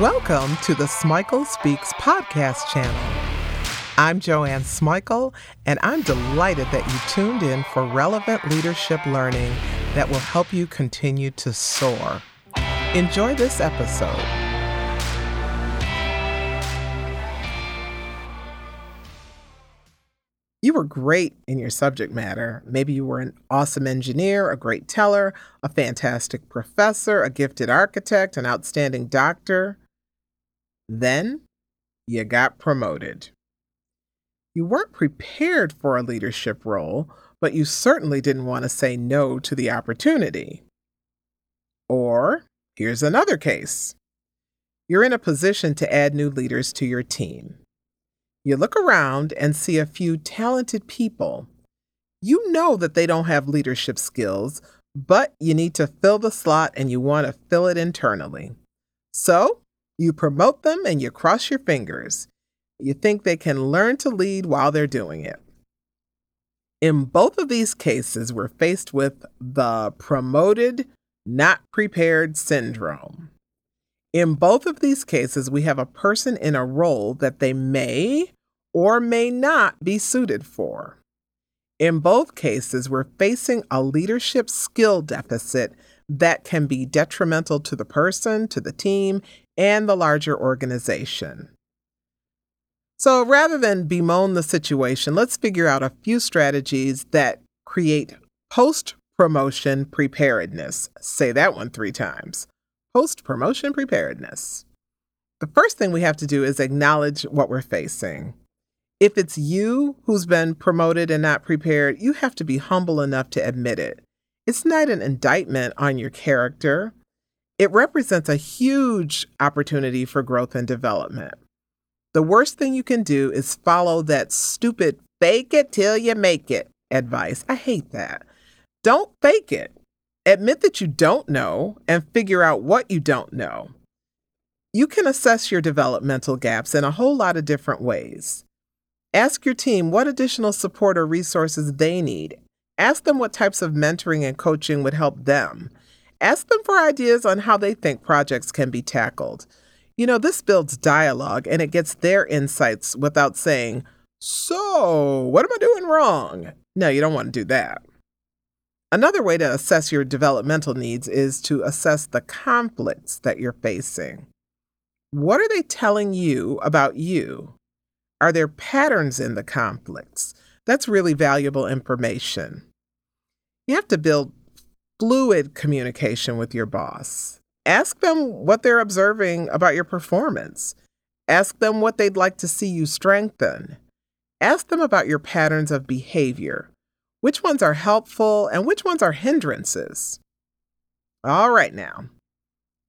Welcome to the Smikle Speaks podcast channel. I'm Joanne Smikle, and I'm delighted that you tuned in for relevant leadership learning that will help you continue to soar. Enjoy this episode. You were great in your subject matter. Maybe you were an awesome engineer, a great teller, a fantastic professor, a gifted architect, an outstanding doctor. Then you got promoted. You weren't prepared for a leadership role, but you certainly didn't want to say no to the opportunity. Or here's another case you're in a position to add new leaders to your team. You look around and see a few talented people. You know that they don't have leadership skills, but you need to fill the slot and you want to fill it internally. So you promote them and you cross your fingers. You think they can learn to lead while they're doing it. In both of these cases, we're faced with the promoted, not prepared syndrome. In both of these cases, we have a person in a role that they may or may not be suited for. In both cases, we're facing a leadership skill deficit that can be detrimental to the person, to the team, and the larger organization. So rather than bemoan the situation, let's figure out a few strategies that create post promotion preparedness. Say that one three times post promotion preparedness. The first thing we have to do is acknowledge what we're facing. If it's you who's been promoted and not prepared, you have to be humble enough to admit it. It's not an indictment on your character. It represents a huge opportunity for growth and development. The worst thing you can do is follow that stupid fake it till you make it advice. I hate that. Don't fake it. Admit that you don't know and figure out what you don't know. You can assess your developmental gaps in a whole lot of different ways. Ask your team what additional support or resources they need. Ask them what types of mentoring and coaching would help them. Ask them for ideas on how they think projects can be tackled. You know, this builds dialogue and it gets their insights without saying, So, what am I doing wrong? No, you don't want to do that. Another way to assess your developmental needs is to assess the conflicts that you're facing. What are they telling you about you? Are there patterns in the conflicts? That's really valuable information. You have to build fluid communication with your boss. Ask them what they're observing about your performance. Ask them what they'd like to see you strengthen. Ask them about your patterns of behavior. Which ones are helpful and which ones are hindrances? All right, now,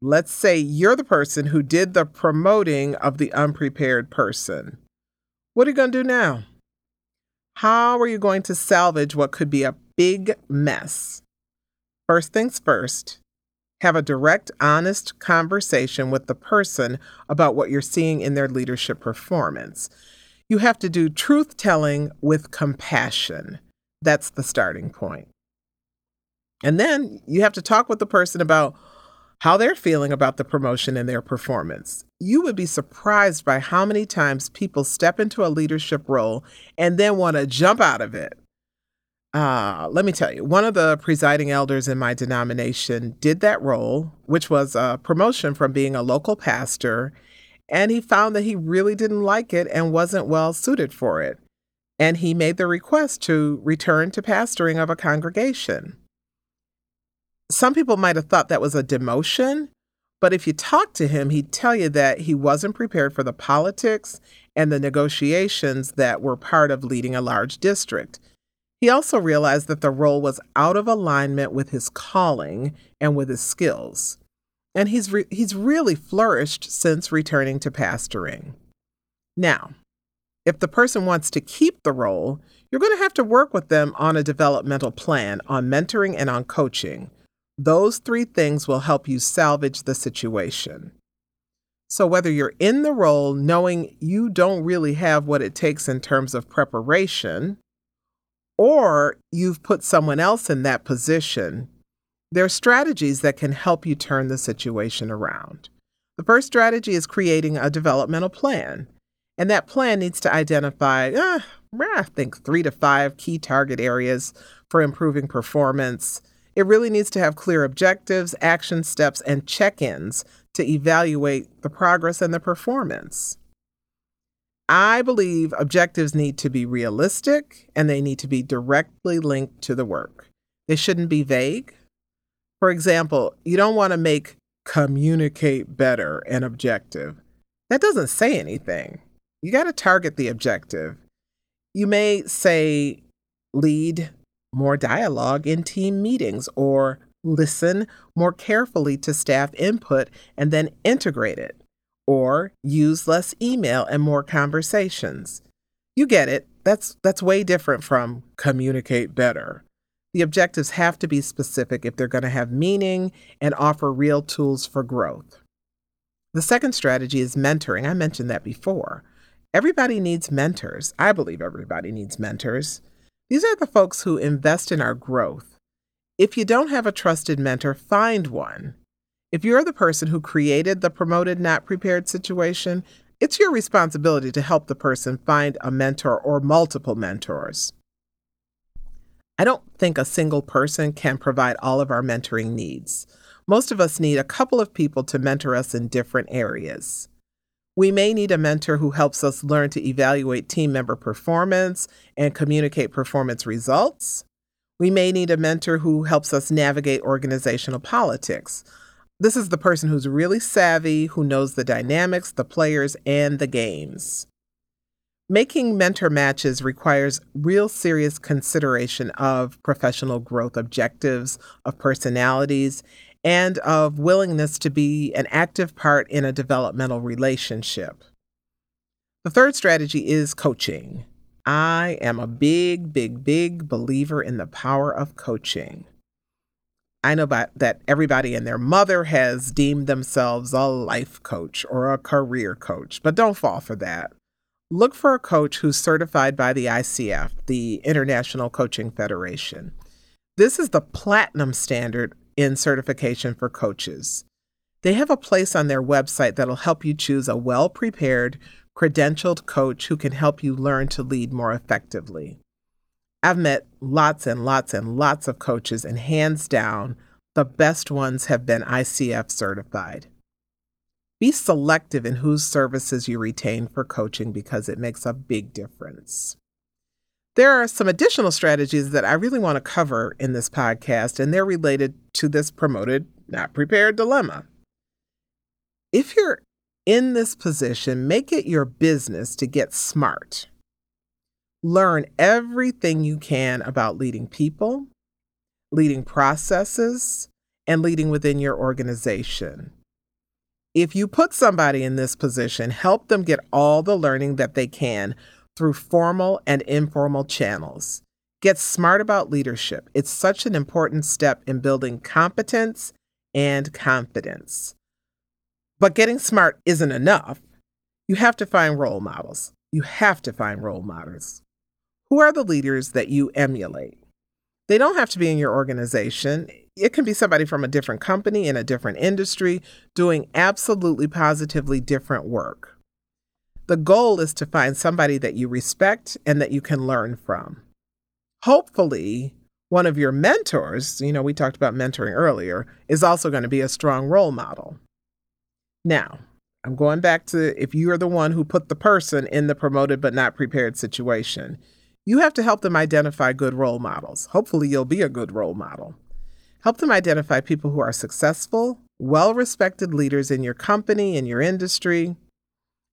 let's say you're the person who did the promoting of the unprepared person. What are you going to do now? How are you going to salvage what could be a big mess? First things first, have a direct, honest conversation with the person about what you're seeing in their leadership performance. You have to do truth telling with compassion. That's the starting point. And then you have to talk with the person about how they're feeling about the promotion and their performance. You would be surprised by how many times people step into a leadership role and then want to jump out of it. Uh, let me tell you, one of the presiding elders in my denomination did that role, which was a promotion from being a local pastor, and he found that he really didn't like it and wasn't well suited for it. And he made the request to return to pastoring of a congregation some people might have thought that was a demotion, but if you talk to him, he'd tell you that he wasn't prepared for the politics and the negotiations that were part of leading a large district. He also realized that the role was out of alignment with his calling and with his skills. And he's, re- he's really flourished since returning to pastoring. Now, if the person wants to keep the role, you're going to have to work with them on a developmental plan, on mentoring, and on coaching. Those three things will help you salvage the situation. So, whether you're in the role knowing you don't really have what it takes in terms of preparation, or you've put someone else in that position, there are strategies that can help you turn the situation around. The first strategy is creating a developmental plan. And that plan needs to identify, uh, I think, three to five key target areas for improving performance. It really needs to have clear objectives, action steps, and check ins to evaluate the progress and the performance. I believe objectives need to be realistic and they need to be directly linked to the work. They shouldn't be vague. For example, you don't want to make communicate better an objective. That doesn't say anything. You got to target the objective. You may say lead more dialogue in team meetings or listen more carefully to staff input and then integrate it or use less email and more conversations. You get it. That's that's way different from communicate better. The objectives have to be specific if they're going to have meaning and offer real tools for growth. The second strategy is mentoring. I mentioned that before. Everybody needs mentors. I believe everybody needs mentors. These are the folks who invest in our growth. If you don't have a trusted mentor, find one. If you're the person who created the promoted not prepared situation, it's your responsibility to help the person find a mentor or multiple mentors. I don't think a single person can provide all of our mentoring needs. Most of us need a couple of people to mentor us in different areas. We may need a mentor who helps us learn to evaluate team member performance and communicate performance results. We may need a mentor who helps us navigate organizational politics, this is the person who's really savvy, who knows the dynamics, the players, and the games. Making mentor matches requires real serious consideration of professional growth objectives, of personalities, and of willingness to be an active part in a developmental relationship. The third strategy is coaching. I am a big, big, big believer in the power of coaching. I know that everybody and their mother has deemed themselves a life coach or a career coach, but don't fall for that. Look for a coach who's certified by the ICF, the International Coaching Federation. This is the platinum standard in certification for coaches. They have a place on their website that'll help you choose a well prepared, credentialed coach who can help you learn to lead more effectively. I've met lots and lots and lots of coaches, and hands down, the best ones have been ICF certified. Be selective in whose services you retain for coaching because it makes a big difference. There are some additional strategies that I really want to cover in this podcast, and they're related to this promoted, not prepared dilemma. If you're in this position, make it your business to get smart. Learn everything you can about leading people, leading processes, and leading within your organization. If you put somebody in this position, help them get all the learning that they can through formal and informal channels. Get smart about leadership. It's such an important step in building competence and confidence. But getting smart isn't enough. You have to find role models. You have to find role models. Who are the leaders that you emulate? They don't have to be in your organization. It can be somebody from a different company in a different industry doing absolutely positively different work. The goal is to find somebody that you respect and that you can learn from. Hopefully, one of your mentors, you know, we talked about mentoring earlier, is also going to be a strong role model. Now, I'm going back to if you are the one who put the person in the promoted but not prepared situation. You have to help them identify good role models. Hopefully, you'll be a good role model. Help them identify people who are successful, well respected leaders in your company, in your industry.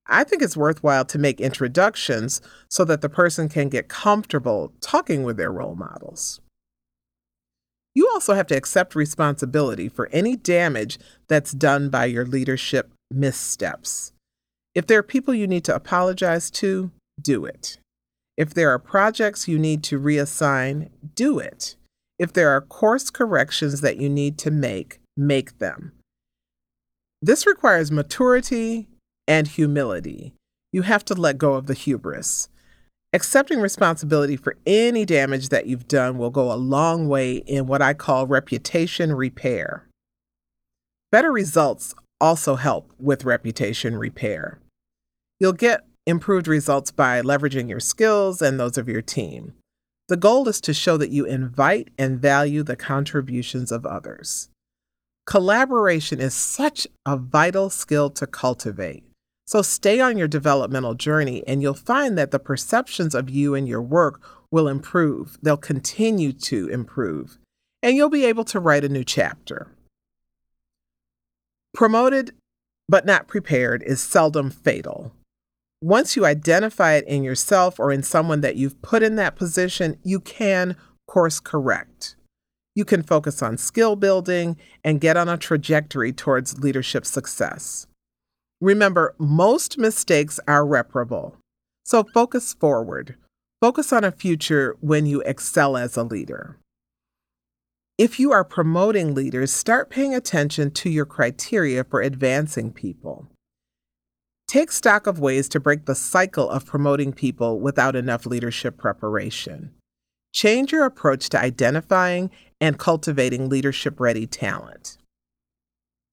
I think it's worthwhile to make introductions so that the person can get comfortable talking with their role models. You also have to accept responsibility for any damage that's done by your leadership missteps. If there are people you need to apologize to, do it. If there are projects you need to reassign, do it. If there are course corrections that you need to make, make them. This requires maturity and humility. You have to let go of the hubris. Accepting responsibility for any damage that you've done will go a long way in what I call reputation repair. Better results also help with reputation repair. You'll get improved results by leveraging your skills and those of your team. The goal is to show that you invite and value the contributions of others. Collaboration is such a vital skill to cultivate. So stay on your developmental journey, and you'll find that the perceptions of you and your work will improve. They'll continue to improve, and you'll be able to write a new chapter. Promoted but not prepared is seldom fatal. Once you identify it in yourself or in someone that you've put in that position, you can course correct. You can focus on skill building and get on a trajectory towards leadership success. Remember, most mistakes are reparable. So focus forward. Focus on a future when you excel as a leader. If you are promoting leaders, start paying attention to your criteria for advancing people. Take stock of ways to break the cycle of promoting people without enough leadership preparation. Change your approach to identifying and cultivating leadership ready talent.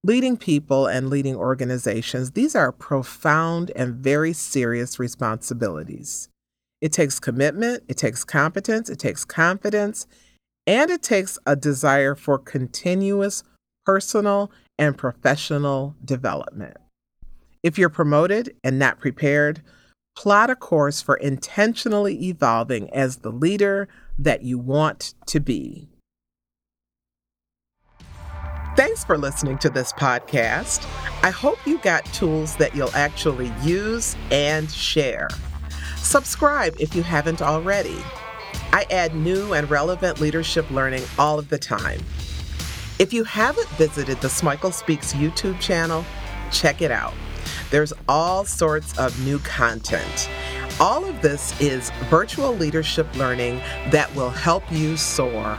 Leading people and leading organizations, these are profound and very serious responsibilities. It takes commitment, it takes competence, it takes confidence, and it takes a desire for continuous personal and professional development. If you're promoted and not prepared, plot a course for intentionally evolving as the leader that you want to be. Thanks for listening to this podcast. I hope you got tools that you'll actually use and share. Subscribe if you haven't already. I add new and relevant leadership learning all of the time. If you haven't visited the Smikle Speaks YouTube channel, check it out. There's all sorts of new content. All of this is virtual leadership learning that will help you soar.